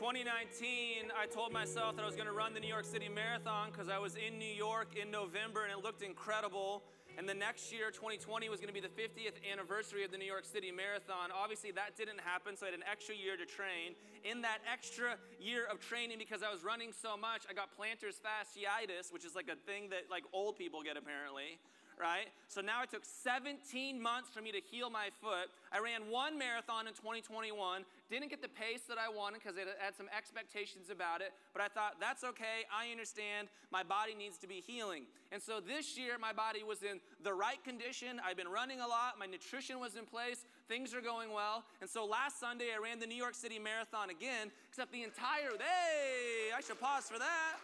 In 2019, I told myself that I was going to run the New York City Marathon because I was in New York in November and it looked incredible. And the next year, 2020, was going to be the 50th anniversary of the New York City Marathon. Obviously, that didn't happen, so I had an extra year to train. In that extra year of training, because I was running so much, I got plantar fasciitis, which is like a thing that like old people get apparently right? So now it took 17 months for me to heal my foot. I ran one marathon in 2021, didn't get the pace that I wanted because I had some expectations about it, but I thought, that's okay, I understand, my body needs to be healing. And so this year, my body was in the right condition. I've been running a lot, my nutrition was in place, things are going well. And so last Sunday, I ran the New York City Marathon again, except the entire, hey, I should pause for that.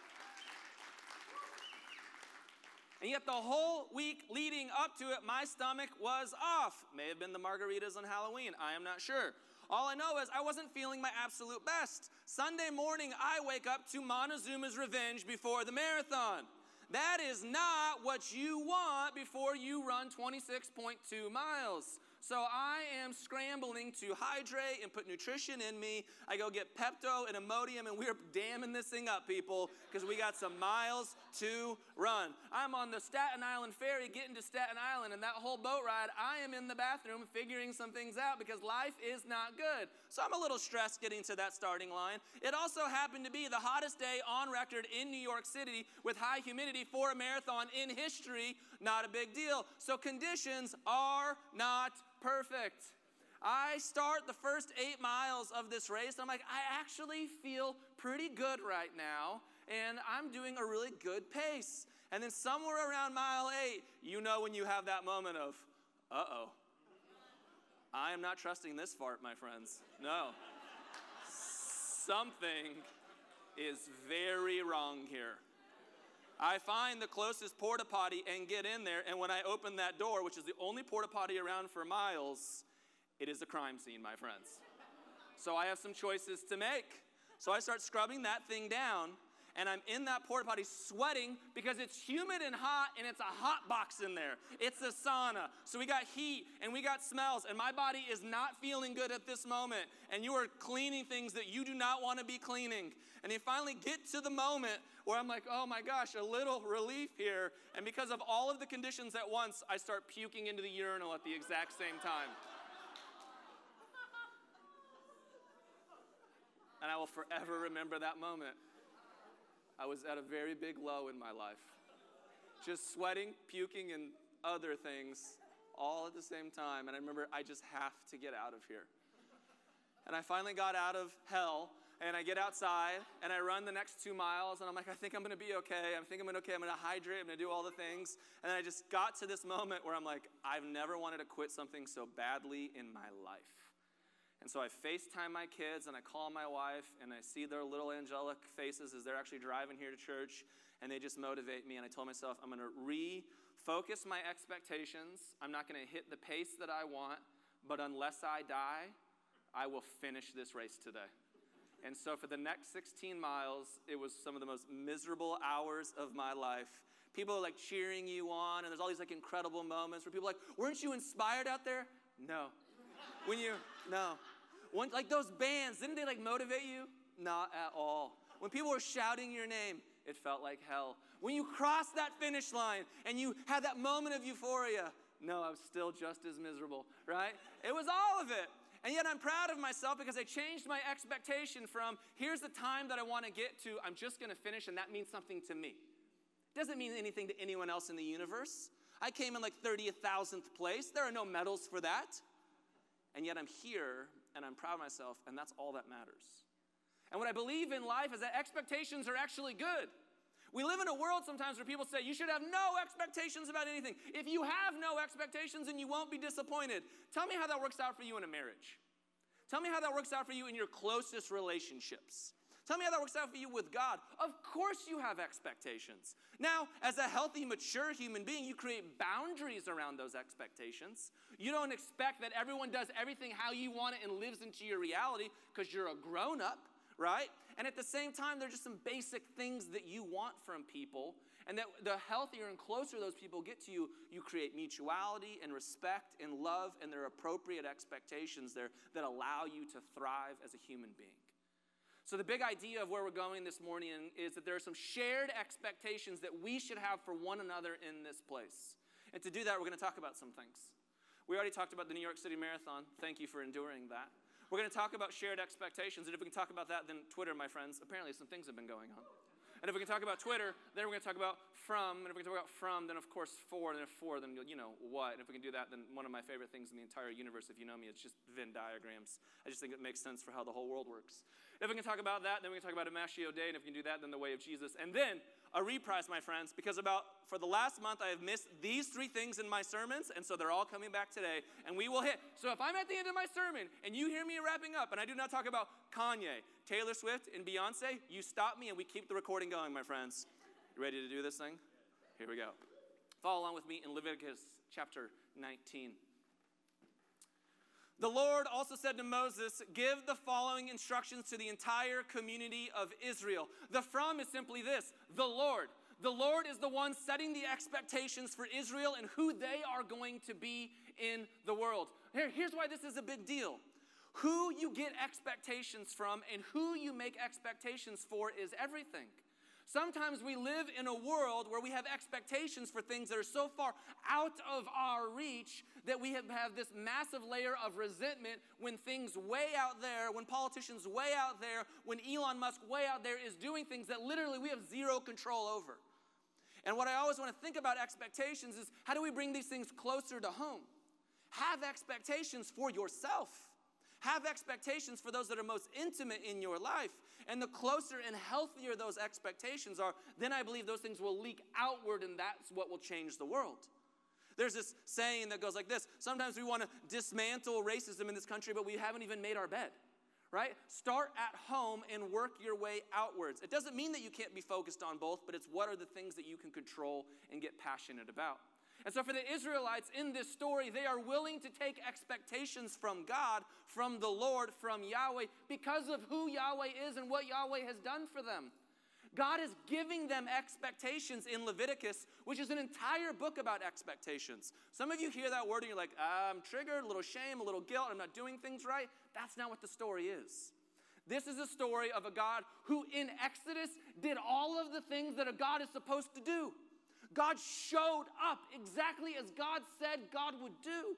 And yet, the whole week leading up to it, my stomach was off. May have been the margaritas on Halloween, I am not sure. All I know is I wasn't feeling my absolute best. Sunday morning, I wake up to Montezuma's Revenge before the marathon. That is not what you want before you run 26.2 miles. So I am scrambling to hydrate and put nutrition in me. I go get Pepto and Imodium, and we're damming this thing up, people, because we got some miles to run. I'm on the Staten Island ferry getting to Staten Island, and that whole boat ride, I am in the bathroom figuring some things out because life is not good. So I'm a little stressed getting to that starting line. It also happened to be the hottest day on record in New York City with high humidity for a marathon in history. Not a big deal. So conditions are not perfect. I start the first eight miles of this race. and I'm like, I actually feel pretty good right now, and I'm doing a really good pace. And then somewhere around mile eight, you know when you have that moment of, uh oh. I am not trusting this fart, my friends. No. Something is very wrong here. I find the closest porta potty and get in there. And when I open that door, which is the only porta potty around for miles, it is a crime scene, my friends. So I have some choices to make. So I start scrubbing that thing down and I'm in that porta potty sweating because it's humid and hot and it's a hot box in there. It's a sauna. So we got heat and we got smells, and my body is not feeling good at this moment. And you are cleaning things that you do not want to be cleaning. And you finally get to the moment where I'm like, oh my gosh, a little relief here. And because of all of the conditions at once, I start puking into the urinal at the exact same time. And I will forever remember that moment. I was at a very big low in my life. Just sweating, puking, and other things all at the same time. And I remember I just have to get out of here. And I finally got out of hell and I get outside and I run the next two miles and I'm like, I think I'm gonna be okay. I think I'm gonna okay. I'm gonna hydrate. I'm gonna do all the things. And then I just got to this moment where I'm like, I've never wanted to quit something so badly in my life. And so I FaceTime my kids and I call my wife and I see their little angelic faces as they're actually driving here to church and they just motivate me. And I told myself, I'm going to refocus my expectations. I'm not going to hit the pace that I want, but unless I die, I will finish this race today. And so for the next 16 miles, it was some of the most miserable hours of my life. People are like cheering you on, and there's all these like incredible moments where people are like, weren't you inspired out there? No. When you, no. Like those bands, didn't they like motivate you? Not at all. When people were shouting your name, it felt like hell. When you crossed that finish line and you had that moment of euphoria, no, I was still just as miserable, right? It was all of it. And yet I'm proud of myself because I changed my expectation from here's the time that I want to get to, I'm just going to finish, and that means something to me. It doesn't mean anything to anyone else in the universe. I came in like 30th, thousandth place. There are no medals for that. And yet I'm here and I'm proud of myself, and that's all that matters. And what I believe in life is that expectations are actually good. We live in a world sometimes where people say you should have no expectations about anything. If you have no expectations, then you won't be disappointed. Tell me how that works out for you in a marriage. Tell me how that works out for you in your closest relationships. Tell me how that works out for you with God. Of course, you have expectations. Now, as a healthy, mature human being, you create boundaries around those expectations. You don't expect that everyone does everything how you want it and lives into your reality because you're a grown up, right? And at the same time, there are just some basic things that you want from people. And that the healthier and closer those people get to you, you create mutuality and respect and love and their appropriate expectations there that allow you to thrive as a human being. So, the big idea of where we're going this morning is that there are some shared expectations that we should have for one another in this place. And to do that, we're going to talk about some things. We already talked about the New York City Marathon. Thank you for enduring that. We're going to talk about shared expectations. And if we can talk about that, then Twitter, my friends, apparently some things have been going on. And if we can talk about Twitter, then we're going to talk about from. And if we can talk about from, then of course for. And if for, then you know what. And if we can do that, then one of my favorite things in the entire universe, if you know me, it's just Venn diagrams. I just think it makes sense for how the whole world works. If we can talk about that, then we can talk about Imago Dei. And if we can do that, then the way of Jesus. And then a reprise, my friends, because about for the last month I have missed these three things in my sermons, and so they're all coming back today, and we will hit. So if I'm at the end of my sermon and you hear me wrapping up, and I do not talk about Kanye, Taylor Swift, and Beyonce, you stop me and we keep the recording going, my friends. You ready to do this thing? Here we go. Follow along with me in Leviticus chapter 19. The Lord also said to Moses, Give the following instructions to the entire community of Israel. The from is simply this the Lord. The Lord is the one setting the expectations for Israel and who they are going to be in the world. Here, here's why this is a big deal. Who you get expectations from and who you make expectations for is everything. Sometimes we live in a world where we have expectations for things that are so far out of our reach that we have, have this massive layer of resentment when things way out there, when politicians way out there, when Elon Musk way out there is doing things that literally we have zero control over. And what I always want to think about expectations is how do we bring these things closer to home? Have expectations for yourself. Have expectations for those that are most intimate in your life. And the closer and healthier those expectations are, then I believe those things will leak outward, and that's what will change the world. There's this saying that goes like this Sometimes we want to dismantle racism in this country, but we haven't even made our bed, right? Start at home and work your way outwards. It doesn't mean that you can't be focused on both, but it's what are the things that you can control and get passionate about. And so, for the Israelites in this story, they are willing to take expectations from God, from the Lord, from Yahweh, because of who Yahweh is and what Yahweh has done for them. God is giving them expectations in Leviticus, which is an entire book about expectations. Some of you hear that word and you're like, ah, I'm triggered, a little shame, a little guilt, I'm not doing things right. That's not what the story is. This is a story of a God who in Exodus did all of the things that a God is supposed to do. God showed up exactly as God said God would do.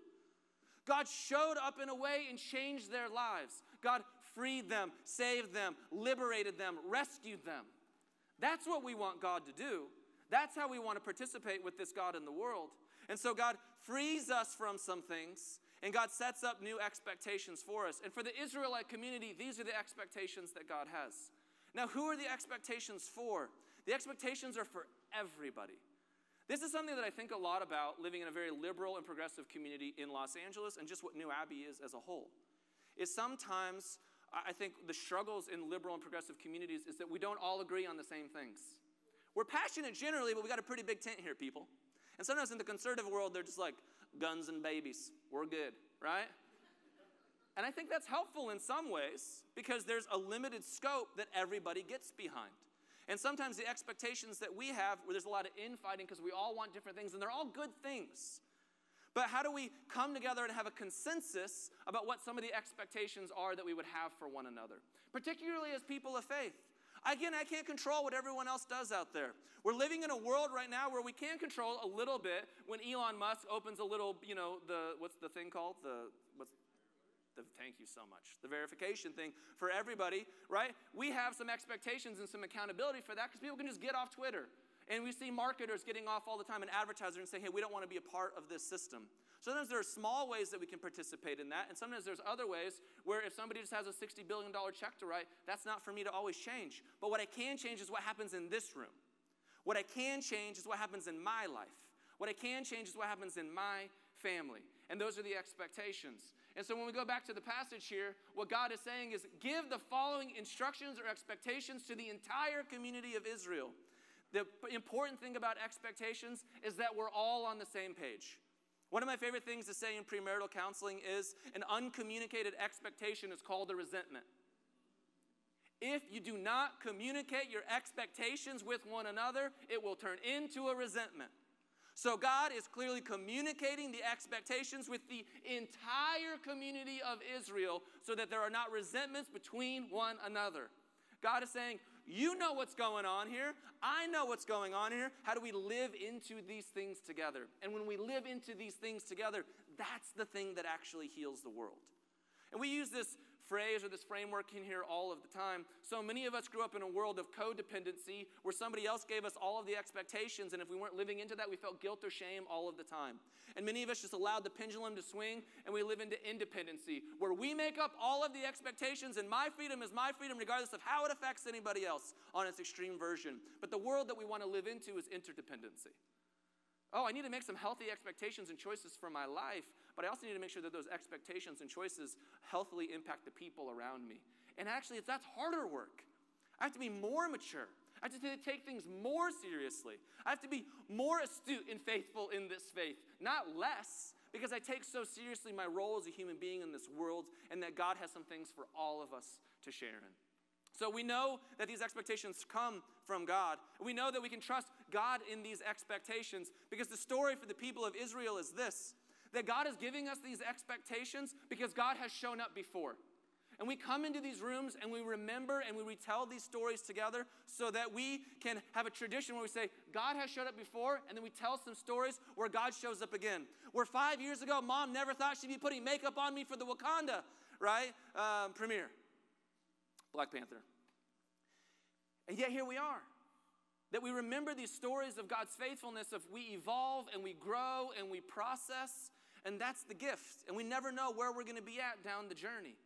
God showed up in a way and changed their lives. God freed them, saved them, liberated them, rescued them. That's what we want God to do. That's how we want to participate with this God in the world. And so God frees us from some things, and God sets up new expectations for us. And for the Israelite community, these are the expectations that God has. Now, who are the expectations for? The expectations are for everybody. This is something that I think a lot about living in a very liberal and progressive community in Los Angeles and just what New Abbey is as a whole. Is sometimes I think the struggles in liberal and progressive communities is that we don't all agree on the same things. We're passionate generally, but we got a pretty big tent here, people. And sometimes in the conservative world, they're just like guns and babies. We're good, right? And I think that's helpful in some ways because there's a limited scope that everybody gets behind. And sometimes the expectations that we have, where there's a lot of infighting because we all want different things, and they're all good things. But how do we come together and have a consensus about what some of the expectations are that we would have for one another, particularly as people of faith? Again, I can't control what everyone else does out there. We're living in a world right now where we can control a little bit when Elon Musk opens a little, you know, the what's the thing called? The the, thank you so much. The verification thing for everybody, right? We have some expectations and some accountability for that because people can just get off Twitter. And we see marketers getting off all the time and advertisers and say, hey, we don't want to be a part of this system. Sometimes there are small ways that we can participate in that, and sometimes there's other ways where if somebody just has a $60 billion check to write, that's not for me to always change. But what I can change is what happens in this room. What I can change is what happens in my life. What I can change is what happens in my family. And those are the expectations. And so when we go back to the passage here, what God is saying is give the following instructions or expectations to the entire community of Israel. The important thing about expectations is that we're all on the same page. One of my favorite things to say in premarital counseling is an uncommunicated expectation is called a resentment. If you do not communicate your expectations with one another, it will turn into a resentment. So God is clearly communicating the expectations with the entire community of Israel so that there are not resentments between one another. God is saying, You know what's going on here. I know what's going on here. How do we live into these things together? And when we live into these things together, that's the thing that actually heals the world. And we use this phrase or this framework in here all of the time. So many of us grew up in a world of codependency where somebody else gave us all of the expectations, and if we weren't living into that, we felt guilt or shame all of the time. And many of us just allowed the pendulum to swing, and we live into independency where we make up all of the expectations, and my freedom is my freedom regardless of how it affects anybody else on its extreme version. But the world that we want to live into is interdependency. Oh, I need to make some healthy expectations and choices for my life, but I also need to make sure that those expectations and choices healthily impact the people around me. And actually, that's harder work. I have to be more mature. I have to take things more seriously. I have to be more astute and faithful in this faith, not less, because I take so seriously my role as a human being in this world and that God has some things for all of us to share in. So we know that these expectations come from God. We know that we can trust God in these expectations because the story for the people of Israel is this that God is giving us these expectations because God has shown up before. And we come into these rooms and we remember and we retell these stories together so that we can have a tradition where we say, God has showed up before, and then we tell some stories where God shows up again. Where five years ago, mom never thought she'd be putting makeup on me for the Wakanda, right? Um, premiere. Black Panther. And yet here we are. That we remember these stories of God's faithfulness, of we evolve and we grow and we process, and that's the gift. And we never know where we're going to be at down the journey.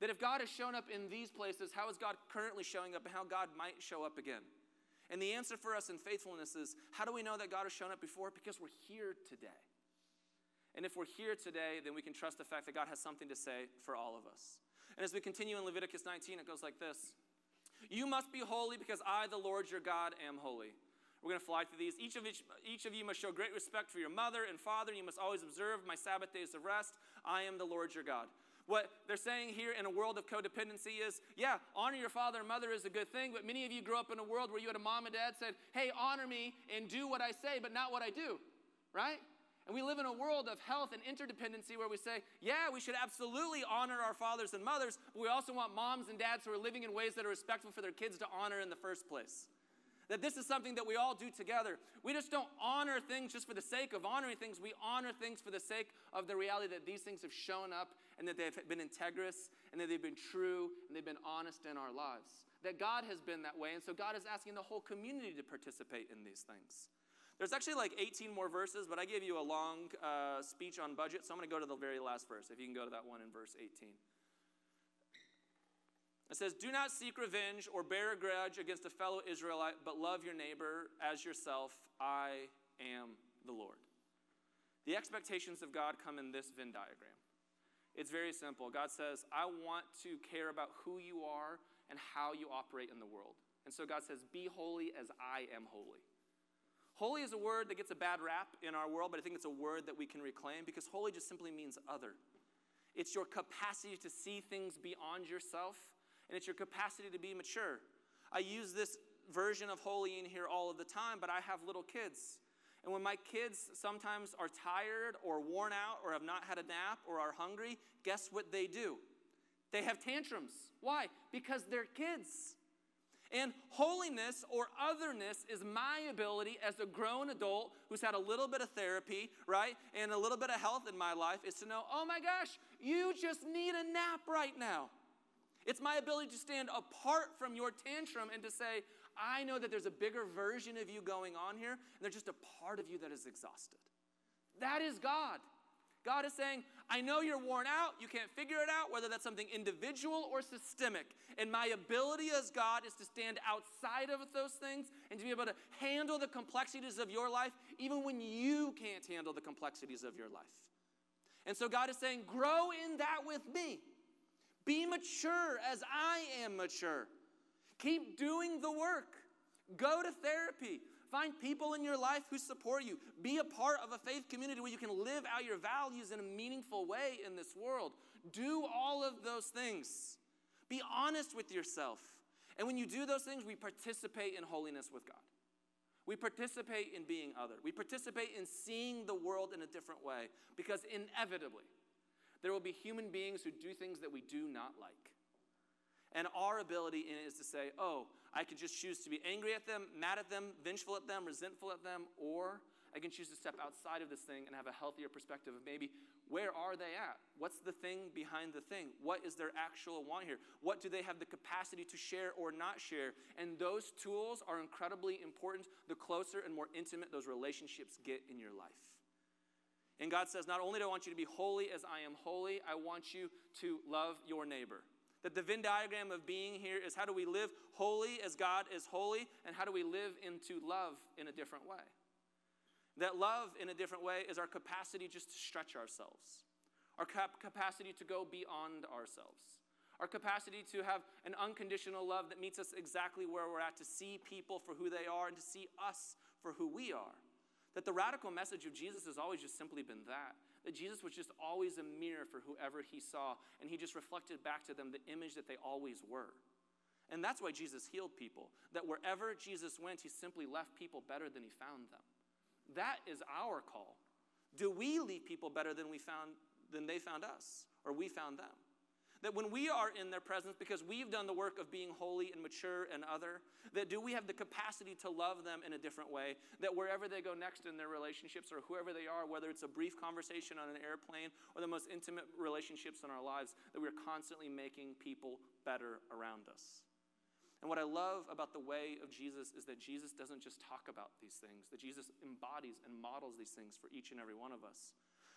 That if God has shown up in these places, how is God currently showing up and how God might show up again? And the answer for us in faithfulness is how do we know that God has shown up before? Because we're here today. And if we're here today, then we can trust the fact that God has something to say for all of us. And as we continue in Leviticus 19, it goes like this You must be holy because I, the Lord your God, am holy. We're going to fly through these. Each of, each, each of you must show great respect for your mother and father. You must always observe my Sabbath days of rest. I am the Lord your God. What they're saying here in a world of codependency is, yeah, honor your father and mother is a good thing, but many of you grew up in a world where you had a mom and dad said, hey, honor me and do what I say, but not what I do, right? And we live in a world of health and interdependency where we say, yeah, we should absolutely honor our fathers and mothers, but we also want moms and dads who are living in ways that are respectful for their kids to honor in the first place. That this is something that we all do together. We just don't honor things just for the sake of honoring things. We honor things for the sake of the reality that these things have shown up and that they've been integrous and that they've been true and they've been honest in our lives. That God has been that way. And so God is asking the whole community to participate in these things. There's actually like 18 more verses, but I gave you a long uh, speech on budget, so I'm going to go to the very last verse, if you can go to that one in verse 18. It says, Do not seek revenge or bear a grudge against a fellow Israelite, but love your neighbor as yourself. I am the Lord. The expectations of God come in this Venn diagram. It's very simple. God says, I want to care about who you are and how you operate in the world. And so God says, Be holy as I am holy. Holy is a word that gets a bad rap in our world, but I think it's a word that we can reclaim because holy just simply means other. It's your capacity to see things beyond yourself, and it's your capacity to be mature. I use this version of holy in here all of the time, but I have little kids. And when my kids sometimes are tired or worn out or have not had a nap or are hungry, guess what they do? They have tantrums. Why? Because they're kids. And holiness or otherness is my ability as a grown adult who's had a little bit of therapy, right, and a little bit of health in my life is to know, oh my gosh, you just need a nap right now. It's my ability to stand apart from your tantrum and to say, I know that there's a bigger version of you going on here, and there's just a part of you that is exhausted. That is God. God is saying, I know you're worn out. You can't figure it out, whether that's something individual or systemic. And my ability as God is to stand outside of those things and to be able to handle the complexities of your life, even when you can't handle the complexities of your life. And so God is saying, grow in that with me. Be mature as I am mature. Keep doing the work. Go to therapy. Find people in your life who support you. Be a part of a faith community where you can live out your values in a meaningful way in this world. Do all of those things. Be honest with yourself. And when you do those things, we participate in holiness with God. We participate in being other. We participate in seeing the world in a different way because inevitably, there will be human beings who do things that we do not like. And our ability in it is to say, oh, I can just choose to be angry at them, mad at them, vengeful at them, resentful at them, or I can choose to step outside of this thing and have a healthier perspective of maybe where are they at? What's the thing behind the thing? What is their actual want here? What do they have the capacity to share or not share? And those tools are incredibly important the closer and more intimate those relationships get in your life. And God says, Not only do I want you to be holy as I am holy, I want you to love your neighbor. That the Venn diagram of being here is how do we live holy as God is holy, and how do we live into love in a different way? That love in a different way is our capacity just to stretch ourselves, our cap- capacity to go beyond ourselves, our capacity to have an unconditional love that meets us exactly where we're at, to see people for who they are and to see us for who we are. That the radical message of Jesus has always just simply been that. That Jesus was just always a mirror for whoever he saw, and he just reflected back to them the image that they always were. And that's why Jesus healed people. That wherever Jesus went, he simply left people better than he found them. That is our call. Do we leave people better than we found than they found us or we found them? That when we are in their presence, because we've done the work of being holy and mature and other, that do we have the capacity to love them in a different way? That wherever they go next in their relationships or whoever they are, whether it's a brief conversation on an airplane or the most intimate relationships in our lives, that we're constantly making people better around us. And what I love about the way of Jesus is that Jesus doesn't just talk about these things, that Jesus embodies and models these things for each and every one of us.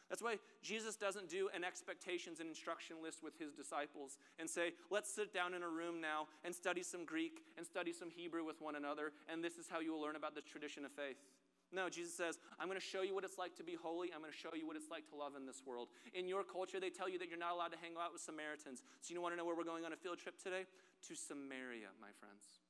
That's why Jesus doesn't do an expectations and instruction list with his disciples and say, let's sit down in a room now and study some Greek and study some Hebrew with one another, and this is how you will learn about the tradition of faith. No, Jesus says, I'm going to show you what it's like to be holy. I'm going to show you what it's like to love in this world. In your culture, they tell you that you're not allowed to hang out with Samaritans. So, you want to know where we're going on a field trip today? To Samaria, my friends.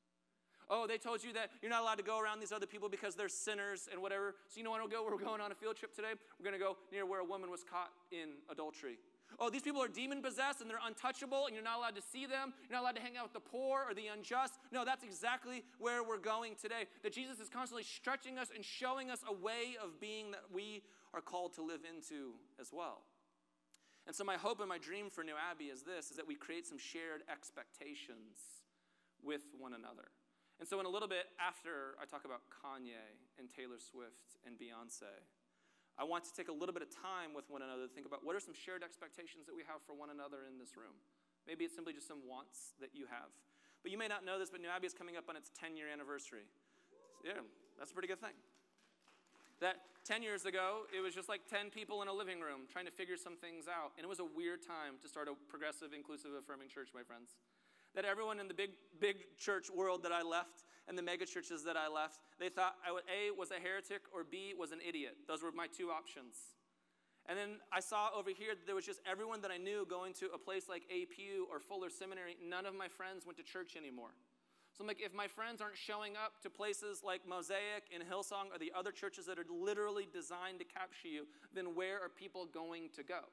Oh, they told you that you're not allowed to go around these other people because they're sinners and whatever. So you know what we'll go? We're going on a field trip today. We're going to go near where a woman was caught in adultery. Oh, these people are demon possessed and they're untouchable and you're not allowed to see them. You're not allowed to hang out with the poor or the unjust. No, that's exactly where we're going today. That Jesus is constantly stretching us and showing us a way of being that we are called to live into as well. And so my hope and my dream for New Abbey is this is that we create some shared expectations with one another. And so, in a little bit after I talk about Kanye and Taylor Swift and Beyonce, I want to take a little bit of time with one another to think about what are some shared expectations that we have for one another in this room. Maybe it's simply just some wants that you have. But you may not know this, but New Abbey is coming up on its 10 year anniversary. Yeah, that's a pretty good thing. That 10 years ago, it was just like 10 people in a living room trying to figure some things out. And it was a weird time to start a progressive, inclusive, affirming church, my friends that everyone in the big, big church world that I left and the mega churches that I left, they thought I would, A, was a heretic, or B, was an idiot. Those were my two options. And then I saw over here that there was just everyone that I knew going to a place like APU or Fuller Seminary. None of my friends went to church anymore. So I'm like, if my friends aren't showing up to places like Mosaic and Hillsong or the other churches that are literally designed to capture you, then where are people going to go?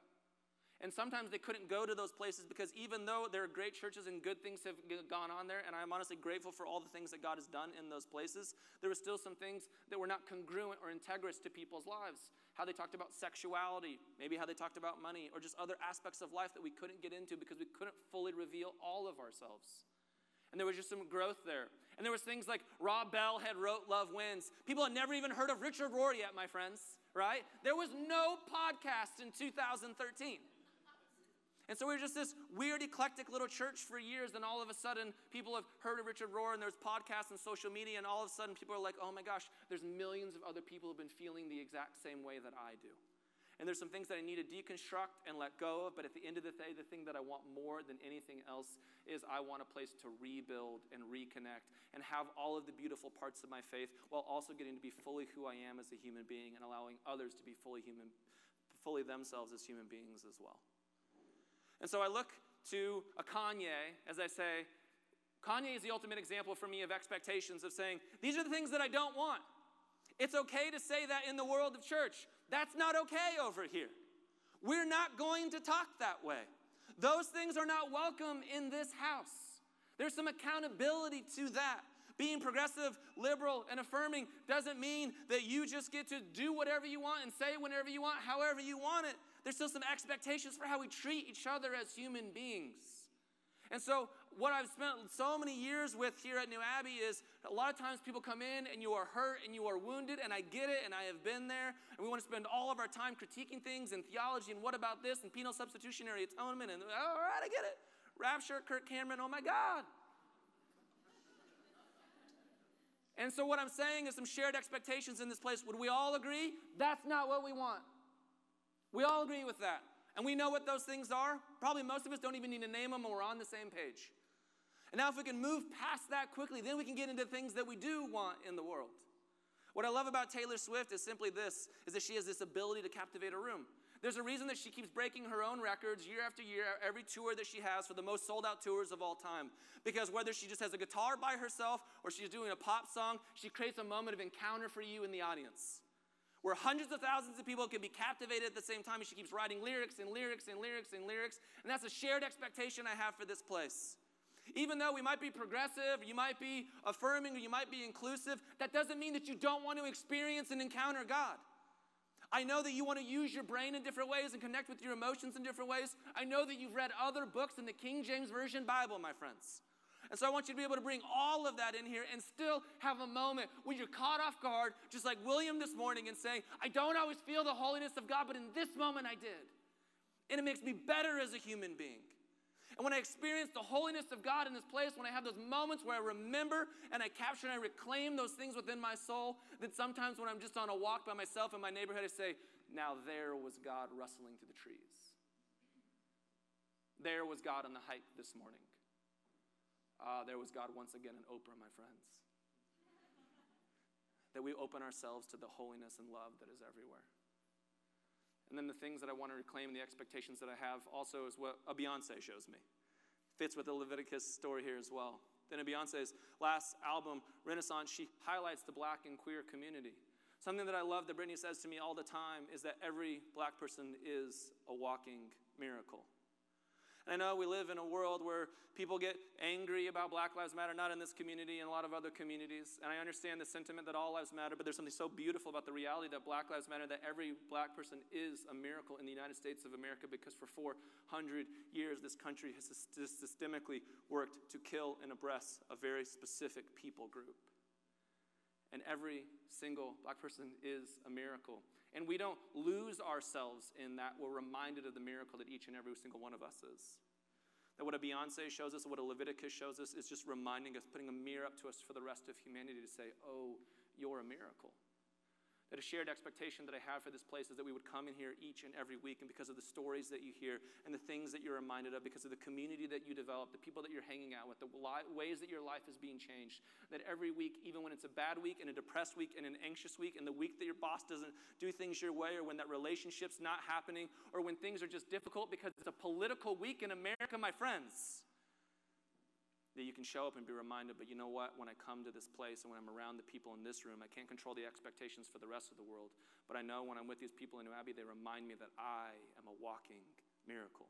And sometimes they couldn't go to those places because even though there are great churches and good things have gone on there, and I'm honestly grateful for all the things that God has done in those places, there were still some things that were not congruent or integrous to people's lives. How they talked about sexuality, maybe how they talked about money, or just other aspects of life that we couldn't get into because we couldn't fully reveal all of ourselves. And there was just some growth there. And there was things like Rob Bell had wrote Love Wins. People had never even heard of Richard Rohr yet, my friends, right? There was no podcast in 2013. And so we were just this weird, eclectic little church for years. And all of a sudden, people have heard of Richard Rohr, and there's podcasts and social media. And all of a sudden, people are like, oh my gosh, there's millions of other people who have been feeling the exact same way that I do. And there's some things that I need to deconstruct and let go of. But at the end of the day, the thing that I want more than anything else is I want a place to rebuild and reconnect and have all of the beautiful parts of my faith while also getting to be fully who I am as a human being and allowing others to be fully human, fully themselves as human beings as well. And so I look to a Kanye as I say, Kanye is the ultimate example for me of expectations of saying, these are the things that I don't want. It's okay to say that in the world of church. That's not okay over here. We're not going to talk that way. Those things are not welcome in this house. There's some accountability to that. Being progressive, liberal, and affirming doesn't mean that you just get to do whatever you want and say whenever you want, however you want it. There's still some expectations for how we treat each other as human beings. And so, what I've spent so many years with here at New Abbey is a lot of times people come in and you are hurt and you are wounded, and I get it, and I have been there. And we want to spend all of our time critiquing things and theology and what about this and penal substitutionary atonement. And all right, I get it. Rapture, Kirk Cameron, oh my God. And so, what I'm saying is some shared expectations in this place. Would we all agree? That's not what we want. We all agree with that. And we know what those things are. Probably most of us don't even need to name them, and we're on the same page. And now, if we can move past that quickly, then we can get into things that we do want in the world. What I love about Taylor Swift is simply this is that she has this ability to captivate a room. There's a reason that she keeps breaking her own records year after year, every tour that she has for the most sold out tours of all time. Because whether she just has a guitar by herself or she's doing a pop song, she creates a moment of encounter for you in the audience. Where hundreds of thousands of people can be captivated at the same time, she keeps writing lyrics and lyrics and lyrics and lyrics. And that's a shared expectation I have for this place. Even though we might be progressive, you might be affirming, or you might be inclusive, that doesn't mean that you don't want to experience and encounter God. I know that you want to use your brain in different ways and connect with your emotions in different ways. I know that you've read other books in the King James Version Bible, my friends. And so I want you to be able to bring all of that in here and still have a moment when you're caught off guard, just like William this morning, and saying, I don't always feel the holiness of God, but in this moment I did. And it makes me better as a human being. And when I experience the holiness of God in this place, when I have those moments where I remember and I capture and I reclaim those things within my soul, then sometimes when I'm just on a walk by myself in my neighborhood, I say, Now there was God rustling through the trees. There was God on the hike this morning. Ah, there was God once again in Oprah, my friends. that we open ourselves to the holiness and love that is everywhere. And then the things that I want to reclaim, the expectations that I have, also is what a Beyonce shows me. Fits with the Leviticus story here as well. Then in Beyonce's last album, Renaissance, she highlights the black and queer community. Something that I love that Brittany says to me all the time is that every black person is a walking miracle. And I know we live in a world where people get angry about Black Lives Matter, not in this community and a lot of other communities. And I understand the sentiment that all lives matter, but there's something so beautiful about the reality that Black Lives Matter, that every black person is a miracle in the United States of America because for 400 years this country has systemically worked to kill and oppress a very specific people group. And every single black person is a miracle. And we don't lose ourselves in that. We're reminded of the miracle that each and every single one of us is. That what a Beyonce shows us, what a Leviticus shows us, is just reminding us, putting a mirror up to us for the rest of humanity to say, oh, you're a miracle. That a shared expectation that I have for this place is that we would come in here each and every week, and because of the stories that you hear and the things that you're reminded of, because of the community that you develop, the people that you're hanging out with, the ways that your life is being changed, that every week, even when it's a bad week and a depressed week and an anxious week, and the week that your boss doesn't do things your way, or when that relationship's not happening, or when things are just difficult because it's a political week in America, my friends that you can show up and be reminded, but you know what? When I come to this place and when I'm around the people in this room, I can't control the expectations for the rest of the world. But I know when I'm with these people in New Abbey, they remind me that I am a walking miracle.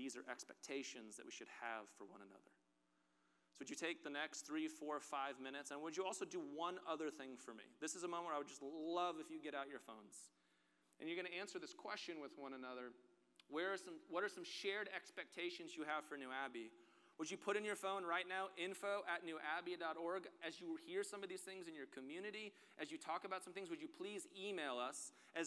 These are expectations that we should have for one another. So, would you take the next three, four, five minutes, and would you also do one other thing for me? This is a moment where I would just love if you get out your phones. And you're going to answer this question with one another. Where are some, what are some shared expectations you have for New Abbey? Would you put in your phone right now, info at newabbey.org? As you hear some of these things in your community, as you talk about some things, would you please email us as